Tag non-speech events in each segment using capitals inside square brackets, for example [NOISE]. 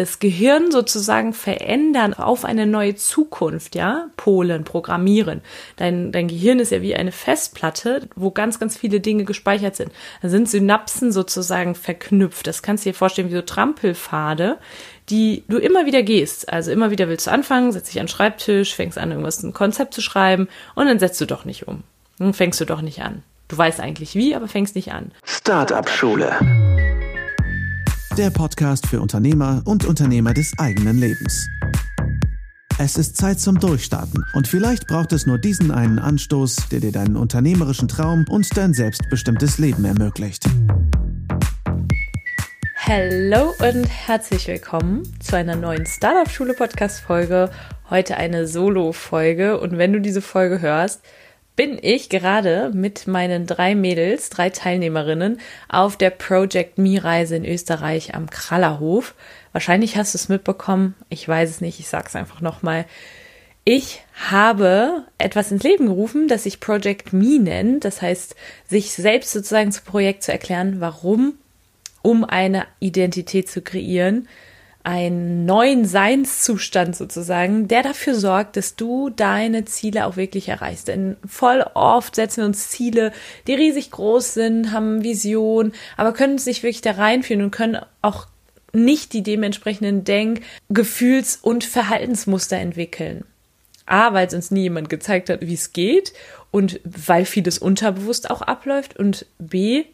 das Gehirn sozusagen verändern auf eine neue Zukunft, ja, polen, programmieren. Dein, dein Gehirn ist ja wie eine Festplatte, wo ganz, ganz viele Dinge gespeichert sind. Da sind Synapsen sozusagen verknüpft. Das kannst du dir vorstellen wie so Trampelpfade, die du immer wieder gehst. Also immer wieder willst du anfangen, setzt dich an den Schreibtisch, fängst an, irgendwas, ein Konzept zu schreiben und dann setzt du doch nicht um. Dann fängst du doch nicht an. Du weißt eigentlich wie, aber fängst nicht an. Startup Schule. Der Podcast für Unternehmer und Unternehmer des eigenen Lebens. Es ist Zeit zum Durchstarten und vielleicht braucht es nur diesen einen Anstoß, der dir deinen unternehmerischen Traum und dein selbstbestimmtes Leben ermöglicht. Hallo und herzlich willkommen zu einer neuen Startup Schule Podcast Folge. Heute eine Solo Folge und wenn du diese Folge hörst, bin ich gerade mit meinen drei Mädels, drei Teilnehmerinnen auf der Project Me Reise in Österreich am Krallerhof. Wahrscheinlich hast du es mitbekommen. Ich weiß es nicht. Ich sag's einfach nochmal. Ich habe etwas ins Leben gerufen, das sich Project Me nennt. Das heißt, sich selbst sozusagen zu Projekt zu erklären, warum, um eine Identität zu kreieren, einen neuen Seinszustand sozusagen, der dafür sorgt, dass du deine Ziele auch wirklich erreichst. Denn voll oft setzen wir uns Ziele, die riesig groß sind, haben Vision, aber können uns nicht wirklich da reinführen und können auch nicht die dementsprechenden Denk-, Gefühls- und Verhaltensmuster entwickeln. A, weil es uns nie jemand gezeigt hat, wie es geht und weil vieles unterbewusst auch abläuft und B,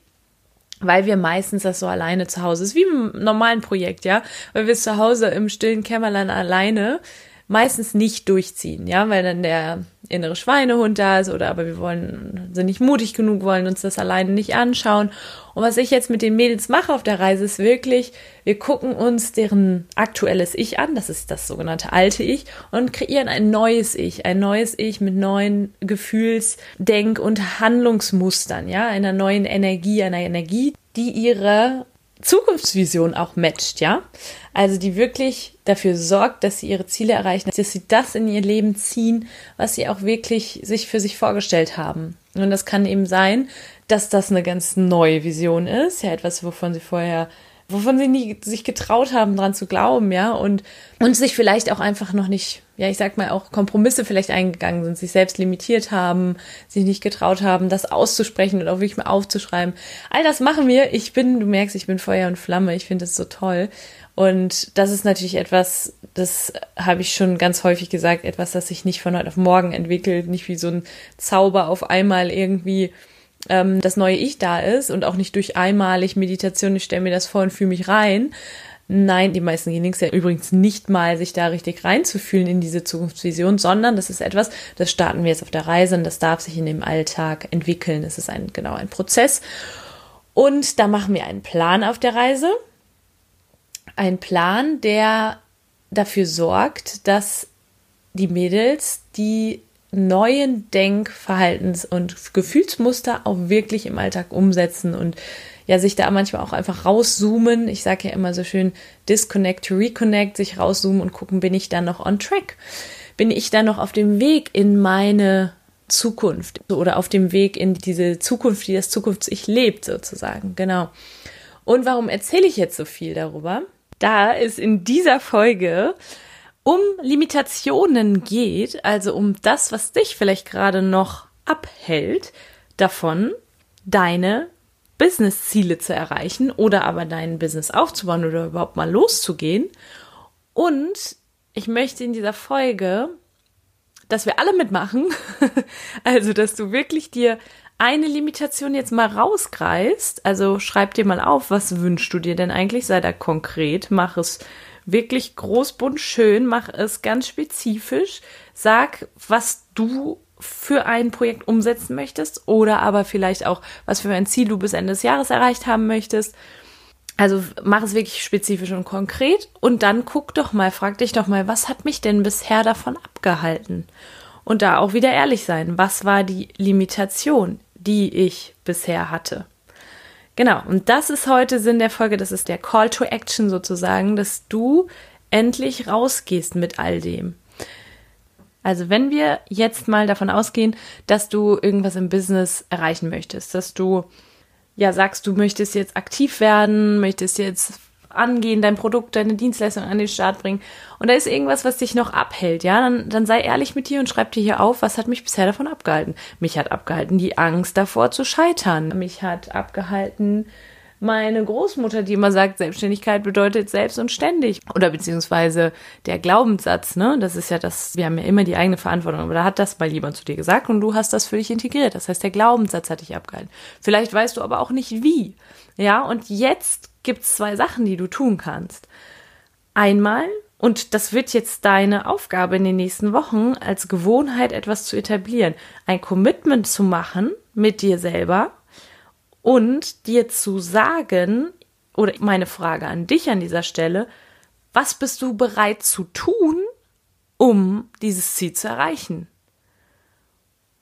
weil wir meistens das so alleine zu Hause ist, wie im normalen Projekt, ja, weil wir es zu Hause im stillen Kämmerlein alleine meistens nicht durchziehen, ja, weil dann der innere Schweinehund da ist oder aber wir wollen, sind nicht mutig genug, wollen uns das alleine nicht anschauen. Und was ich jetzt mit den Mädels mache auf der Reise ist wirklich, wir gucken uns deren aktuelles Ich an, das ist das sogenannte alte Ich und kreieren ein neues Ich, ein neues Ich mit neuen Gefühls-, Denk- und Handlungsmustern, ja, einer neuen Energie, einer Energie, die ihre Zukunftsvision auch matcht, ja? Also die wirklich dafür sorgt, dass sie ihre Ziele erreichen, dass sie das in ihr Leben ziehen, was sie auch wirklich sich für sich vorgestellt haben. Und das kann eben sein, dass das eine ganz neue Vision ist, ja, etwas, wovon sie vorher wovon sie nie sich getraut haben, dran zu glauben, ja, und, und sich vielleicht auch einfach noch nicht, ja, ich sag mal, auch Kompromisse vielleicht eingegangen sind, sich selbst limitiert haben, sich nicht getraut haben, das auszusprechen und auch wirklich mal aufzuschreiben. All das machen wir. Ich bin, du merkst, ich bin Feuer und Flamme. Ich finde das so toll. Und das ist natürlich etwas, das habe ich schon ganz häufig gesagt, etwas, das sich nicht von heute auf morgen entwickelt, nicht wie so ein Zauber auf einmal irgendwie ähm, das neue Ich da ist und auch nicht durch einmalig Meditation, ich stelle mir das vor und fühle mich rein. Nein, die meisten gehen ja übrigens nicht mal, sich da richtig reinzufühlen in diese Zukunftsvision, sondern das ist etwas, das starten wir jetzt auf der Reise und das darf sich in dem Alltag entwickeln. Es ist ein, genau ein Prozess. Und da machen wir einen Plan auf der Reise. Ein Plan, der dafür sorgt, dass die Mädels, die neuen Denk-, Verhaltens- und Gefühlsmuster auch wirklich im Alltag umsetzen und ja, sich da manchmal auch einfach rauszoomen. Ich sage ja immer so schön, disconnect to reconnect, sich rauszoomen und gucken, bin ich da noch on track? Bin ich da noch auf dem Weg in meine Zukunft oder auf dem Weg in diese Zukunft, die das Zukunfts-Ich lebt sozusagen. Genau. Und warum erzähle ich jetzt so viel darüber? Da ist in dieser Folge um Limitationen geht, also um das, was dich vielleicht gerade noch abhält, davon deine Business-Ziele zu erreichen oder aber dein Business aufzubauen oder überhaupt mal loszugehen. Und ich möchte in dieser Folge, dass wir alle mitmachen, [LAUGHS] also dass du wirklich dir eine Limitation jetzt mal rausgreifst, also schreib dir mal auf, was wünschst du dir denn eigentlich, sei da konkret, mach es wirklich groß, bunt, schön, mach es ganz spezifisch. Sag, was du für ein Projekt umsetzen möchtest oder aber vielleicht auch, was für ein Ziel du bis Ende des Jahres erreicht haben möchtest. Also mach es wirklich spezifisch und konkret und dann guck doch mal, frag dich doch mal, was hat mich denn bisher davon abgehalten? Und da auch wieder ehrlich sein, was war die Limitation, die ich bisher hatte? Genau, und das ist heute Sinn der Folge, das ist der Call to Action sozusagen, dass du endlich rausgehst mit all dem. Also wenn wir jetzt mal davon ausgehen, dass du irgendwas im Business erreichen möchtest, dass du ja sagst, du möchtest jetzt aktiv werden, möchtest jetzt angehen, dein Produkt, deine Dienstleistung an den Start bringen und da ist irgendwas, was dich noch abhält, ja, dann, dann sei ehrlich mit dir und schreib dir hier auf, was hat mich bisher davon abgehalten. Mich hat abgehalten die Angst davor zu scheitern. Mich hat abgehalten meine Großmutter, die immer sagt, Selbstständigkeit bedeutet selbst und ständig. Oder beziehungsweise der Glaubenssatz, ne? Das ist ja das, wir haben ja immer die eigene Verantwortung, aber da hat das mal jemand zu dir gesagt und du hast das für dich integriert. Das heißt, der Glaubenssatz hat dich abgehalten. Vielleicht weißt du aber auch nicht wie. Ja, und jetzt gibt's zwei Sachen, die du tun kannst. Einmal und das wird jetzt deine Aufgabe in den nächsten Wochen, als Gewohnheit etwas zu etablieren. Ein Commitment zu machen mit dir selber und dir zu sagen, oder meine Frage an dich an dieser Stelle, was bist du bereit zu tun, um dieses Ziel zu erreichen?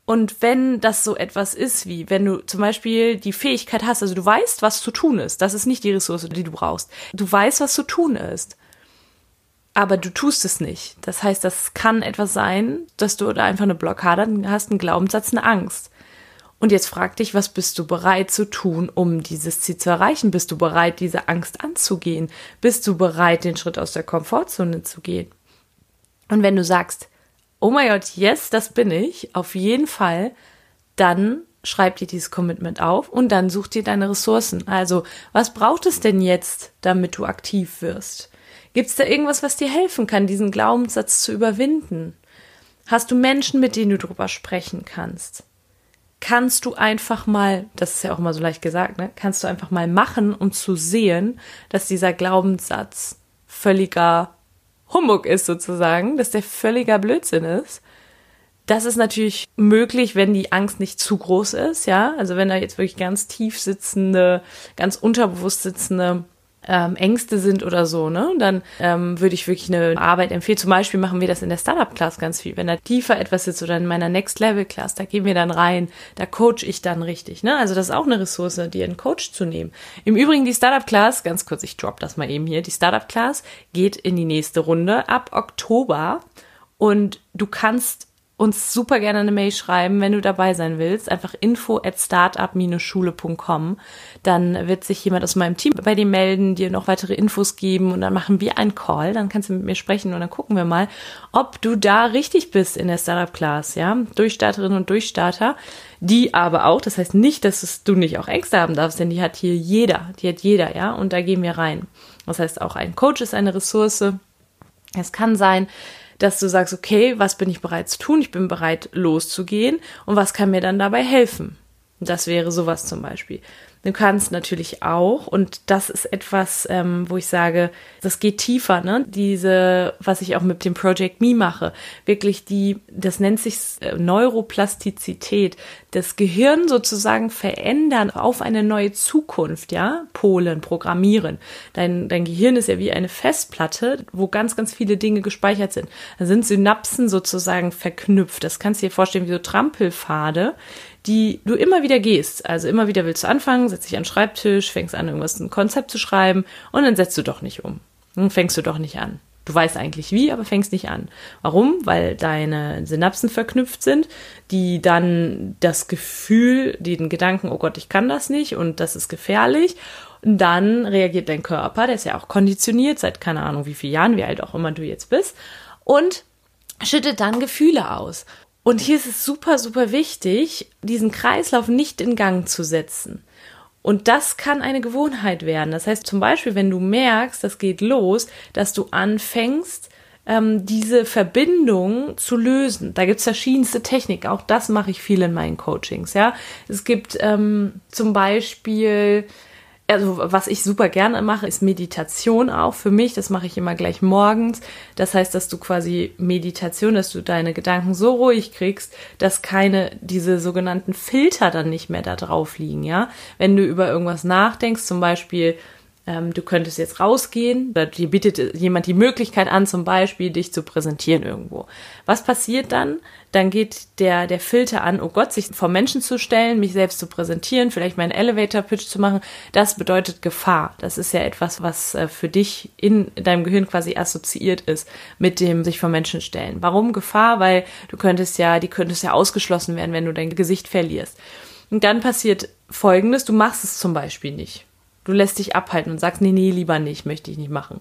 Und wenn das so etwas ist wie, wenn du zum Beispiel die Fähigkeit hast, also du weißt, was zu tun ist, das ist nicht die Ressource, die du brauchst. Du weißt, was zu tun ist. Aber du tust es nicht. Das heißt, das kann etwas sein, dass du da einfach eine Blockade hast, einen Glaubenssatz, eine Angst. Und jetzt frag dich, was bist du bereit zu tun, um dieses Ziel zu erreichen? Bist du bereit, diese Angst anzugehen? Bist du bereit, den Schritt aus der Komfortzone zu gehen? Und wenn du sagst, oh mein Gott, yes, das bin ich, auf jeden Fall, dann schreib dir dieses Commitment auf und dann such dir deine Ressourcen. Also, was braucht es denn jetzt, damit du aktiv wirst? Gibt es da irgendwas, was dir helfen kann, diesen Glaubenssatz zu überwinden? Hast du Menschen, mit denen du drüber sprechen kannst? Kannst du einfach mal, das ist ja auch mal so leicht gesagt, ne, kannst du einfach mal machen, um zu sehen, dass dieser Glaubenssatz völliger Humbug ist sozusagen, dass der völliger Blödsinn ist. Das ist natürlich möglich, wenn die Angst nicht zu groß ist, ja. Also wenn da jetzt wirklich ganz tief sitzende, ganz unterbewusst sitzende ähm, Ängste sind oder so, ne, dann ähm, würde ich wirklich eine Arbeit empfehlen. Zum Beispiel machen wir das in der Startup-Class ganz viel. Wenn da tiefer etwas sitzt oder in meiner Next-Level-Class, da gehen wir dann rein, da coach ich dann richtig, ne? Also das ist auch eine Ressource, dir einen Coach zu nehmen. Im Übrigen die Startup-Class, ganz kurz, ich drop das mal eben hier, die Startup-Class geht in die nächste Runde ab Oktober und du kannst uns super gerne eine Mail schreiben, wenn du dabei sein willst. Einfach info at startup-schule.com. Dann wird sich jemand aus meinem Team bei dir melden, dir noch weitere Infos geben und dann machen wir einen Call. Dann kannst du mit mir sprechen und dann gucken wir mal, ob du da richtig bist in der Startup Class, ja. Durchstarterinnen und Durchstarter, die aber auch, das heißt nicht, dass du nicht auch Ängste haben darfst, denn die hat hier jeder, die hat jeder, ja. Und da gehen wir rein. Das heißt auch ein Coach ist eine Ressource. Es kann sein, dass du sagst, okay, was bin ich bereit zu tun? Ich bin bereit loszugehen und was kann mir dann dabei helfen? Das wäre sowas zum Beispiel. Du kannst natürlich auch, und das ist etwas, ähm, wo ich sage, das geht tiefer, ne? Diese, was ich auch mit dem Project Me mache, wirklich die, das nennt sich äh, Neuroplastizität, das Gehirn sozusagen verändern auf eine neue Zukunft, ja? Polen, programmieren. Dein, dein Gehirn ist ja wie eine Festplatte, wo ganz, ganz viele Dinge gespeichert sind. Da sind Synapsen sozusagen verknüpft. Das kannst du dir vorstellen wie so Trampelpfade, die du immer wieder gehst. Also immer wieder willst du anfangen, setzt dich an den Schreibtisch, fängst an, irgendwas ein Konzept zu schreiben und dann setzt du doch nicht um. Dann fängst du doch nicht an. Du weißt eigentlich wie, aber fängst nicht an. Warum? Weil deine Synapsen verknüpft sind, die dann das Gefühl, den Gedanken, oh Gott, ich kann das nicht und das ist gefährlich. Und dann reagiert dein Körper, der ist ja auch konditioniert, seit keine Ahnung wie vielen Jahren, wie alt auch immer du jetzt bist, und schüttet dann Gefühle aus. Und hier ist es super, super wichtig, diesen Kreislauf nicht in Gang zu setzen. Und das kann eine Gewohnheit werden. Das heißt zum Beispiel, wenn du merkst, das geht los, dass du anfängst, ähm, diese Verbindung zu lösen. Da gibt's verschiedenste Techniken. Auch das mache ich viel in meinen Coachings. Ja, es gibt ähm, zum Beispiel also was ich super gerne mache, ist Meditation auch für mich. Das mache ich immer gleich morgens. Das heißt, dass du quasi Meditation, dass du deine Gedanken so ruhig kriegst, dass keine diese sogenannten Filter dann nicht mehr da drauf liegen. Ja, wenn du über irgendwas nachdenkst, zum Beispiel ähm, du könntest jetzt rausgehen, oder dir bietet jemand die Möglichkeit an, zum Beispiel dich zu präsentieren irgendwo. Was passiert dann? Dann geht der, der Filter an, oh Gott, sich vor Menschen zu stellen, mich selbst zu präsentieren, vielleicht meinen Elevator-Pitch zu machen. Das bedeutet Gefahr. Das ist ja etwas, was äh, für dich in deinem Gehirn quasi assoziiert ist mit dem sich vor Menschen stellen. Warum Gefahr? Weil du könntest ja, die könntest ja ausgeschlossen werden, wenn du dein Gesicht verlierst. Und dann passiert Folgendes, du machst es zum Beispiel nicht Du lässt dich abhalten und sagst, nee, nee, lieber nicht, möchte ich nicht machen.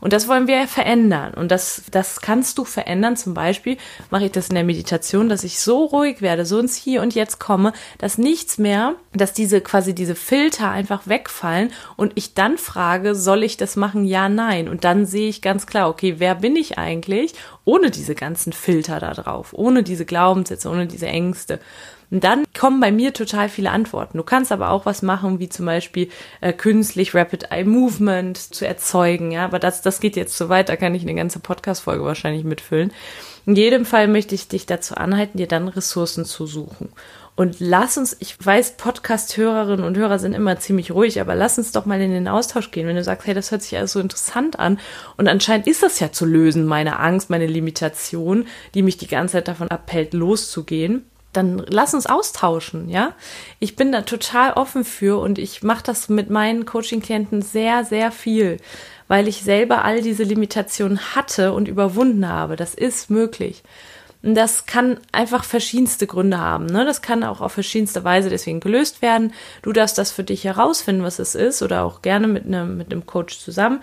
Und das wollen wir verändern. Und das, das kannst du verändern. Zum Beispiel mache ich das in der Meditation, dass ich so ruhig werde, so ins Hier und Jetzt komme, dass nichts mehr, dass diese quasi diese Filter einfach wegfallen und ich dann frage, soll ich das machen? Ja, nein. Und dann sehe ich ganz klar, okay, wer bin ich eigentlich? Ohne diese ganzen Filter da drauf, ohne diese Glaubenssätze, ohne diese Ängste. Und dann kommen bei mir total viele Antworten. Du kannst aber auch was machen, wie zum Beispiel äh, künstlich Rapid Eye Movement zu erzeugen. Ja, aber das, das geht jetzt so weit, da kann ich eine ganze Podcast-Folge wahrscheinlich mitfüllen. In jedem Fall möchte ich dich dazu anhalten, dir dann Ressourcen zu suchen. Und lass uns, ich weiß, Podcast-Hörerinnen und Hörer sind immer ziemlich ruhig, aber lass uns doch mal in den Austausch gehen. Wenn du sagst, hey, das hört sich alles so interessant an und anscheinend ist das ja zu lösen, meine Angst, meine Limitation, die mich die ganze Zeit davon abhält, loszugehen dann lass uns austauschen, ja. Ich bin da total offen für und ich mache das mit meinen Coaching-Klienten sehr, sehr viel, weil ich selber all diese Limitationen hatte und überwunden habe. Das ist möglich. Und das kann einfach verschiedenste Gründe haben. Ne? Das kann auch auf verschiedenste Weise deswegen gelöst werden. Du darfst das für dich herausfinden, was es ist, oder auch gerne mit einem, mit einem Coach zusammen.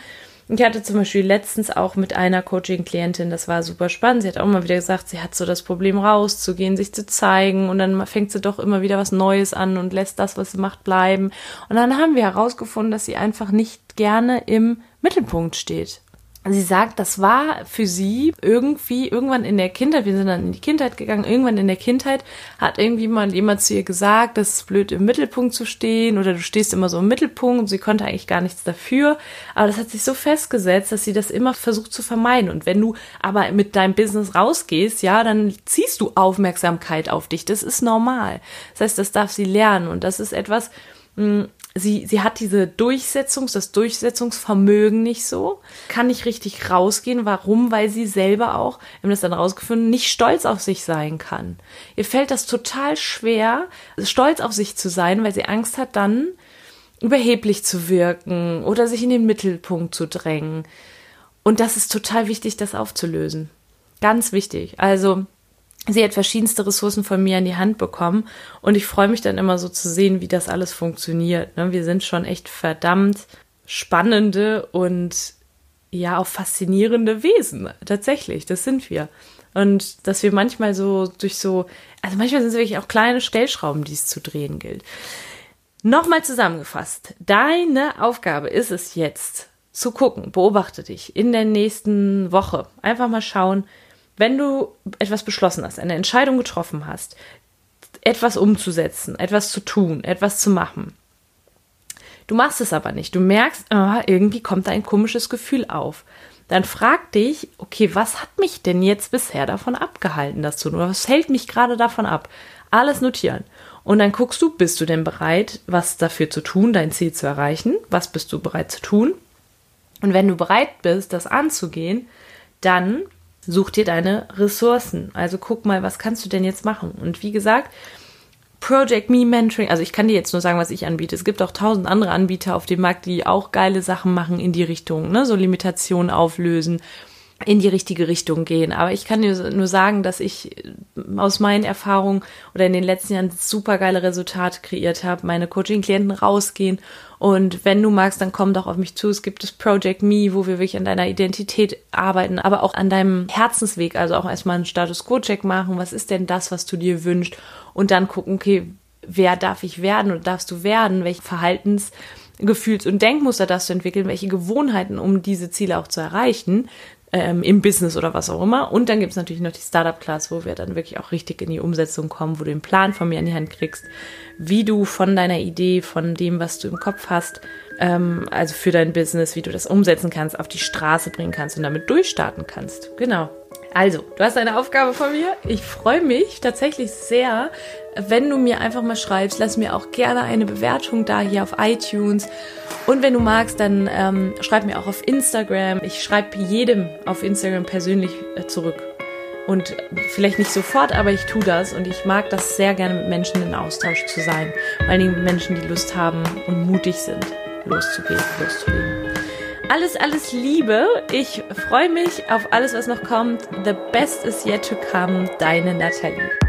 Ich hatte zum Beispiel letztens auch mit einer Coaching-Klientin, das war super spannend. Sie hat auch mal wieder gesagt, sie hat so das Problem rauszugehen, sich zu zeigen und dann fängt sie doch immer wieder was Neues an und lässt das, was sie macht, bleiben. Und dann haben wir herausgefunden, dass sie einfach nicht gerne im Mittelpunkt steht sie sagt, das war für sie irgendwie irgendwann in der Kindheit, wir sind dann in die Kindheit gegangen, irgendwann in der Kindheit hat irgendwie mal jemand zu ihr gesagt, das ist blöd im Mittelpunkt zu stehen oder du stehst immer so im Mittelpunkt und sie konnte eigentlich gar nichts dafür, aber das hat sich so festgesetzt, dass sie das immer versucht zu vermeiden. Und wenn du aber mit deinem Business rausgehst, ja, dann ziehst du Aufmerksamkeit auf dich, das ist normal. Das heißt, das darf sie lernen. Und das ist etwas, hm, sie, sie hat diese Durchsetzungs-, das Durchsetzungsvermögen nicht so, kann nicht richtig rausgehen. Warum? Weil sie selber auch, wir haben das dann rausgefunden, nicht stolz auf sich sein kann. Ihr fällt das total schwer, stolz auf sich zu sein, weil sie Angst hat, dann überheblich zu wirken oder sich in den Mittelpunkt zu drängen. Und das ist total wichtig, das aufzulösen. Ganz wichtig. Also, sie hat verschiedenste Ressourcen von mir in die Hand bekommen und ich freue mich dann immer so zu sehen, wie das alles funktioniert. Ne? Wir sind schon echt verdammt spannende und ja auch faszinierende Wesen. Tatsächlich, das sind wir. Und dass wir manchmal so durch so, also manchmal sind es wirklich auch kleine Stellschrauben, die es zu drehen gilt. Nochmal zusammengefasst. Deine Aufgabe ist es jetzt zu gucken, beobachte dich in der nächsten Woche. Einfach mal schauen, wenn du etwas beschlossen hast, eine Entscheidung getroffen hast, etwas umzusetzen, etwas zu tun, etwas zu machen. Du machst es aber nicht. Du merkst, oh, irgendwie kommt da ein komisches Gefühl auf. Dann frag dich, okay, was hat mich denn jetzt bisher davon abgehalten, das zu tun? Was hält mich gerade davon ab? Alles notieren. Und dann guckst du, bist du denn bereit, was dafür zu tun, dein Ziel zu erreichen? Was bist du bereit zu tun? Und wenn du bereit bist, das anzugehen, dann Such dir deine Ressourcen. Also guck mal, was kannst du denn jetzt machen? Und wie gesagt, Project Me Mentoring, also ich kann dir jetzt nur sagen, was ich anbiete. Es gibt auch tausend andere Anbieter auf dem Markt, die auch geile Sachen machen in die Richtung, ne? so Limitationen auflösen, in die richtige Richtung gehen. Aber ich kann dir nur sagen, dass ich aus meinen Erfahrungen oder in den letzten Jahren super geile Resultate kreiert habe. Meine Coaching-Klienten rausgehen und wenn du magst, dann komm doch auf mich zu. Es gibt das Project Me, wo wir wirklich an deiner Identität arbeiten, aber auch an deinem Herzensweg. Also auch erstmal einen Status Quo-Check machen. Was ist denn das, was du dir wünschst? Und dann gucken, okay, wer darf ich werden oder darfst du werden? Welche Verhaltens- Gefühls- und Denkmuster darfst du entwickeln, welche Gewohnheiten, um diese Ziele auch zu erreichen, ähm, im Business oder was auch immer. Und dann gibt es natürlich noch die Startup-Class, wo wir dann wirklich auch richtig in die Umsetzung kommen, wo du den Plan von mir in die Hand kriegst, wie du von deiner Idee, von dem, was du im Kopf hast, ähm, also für dein Business, wie du das umsetzen kannst, auf die Straße bringen kannst und damit durchstarten kannst. Genau. Also, du hast eine Aufgabe von mir. Ich freue mich tatsächlich sehr, wenn du mir einfach mal schreibst. Lass mir auch gerne eine Bewertung da hier auf iTunes. Und wenn du magst, dann ähm, schreib mir auch auf Instagram. Ich schreibe jedem auf Instagram persönlich äh, zurück. Und vielleicht nicht sofort, aber ich tue das und ich mag das sehr gerne mit Menschen in Austausch zu sein. Vor allen Dingen mit Menschen, die Lust haben und mutig sind, loszugehen, loszulegen. Alles, alles Liebe. Ich freue mich auf alles, was noch kommt. The best is yet to come. Deine Nathalie.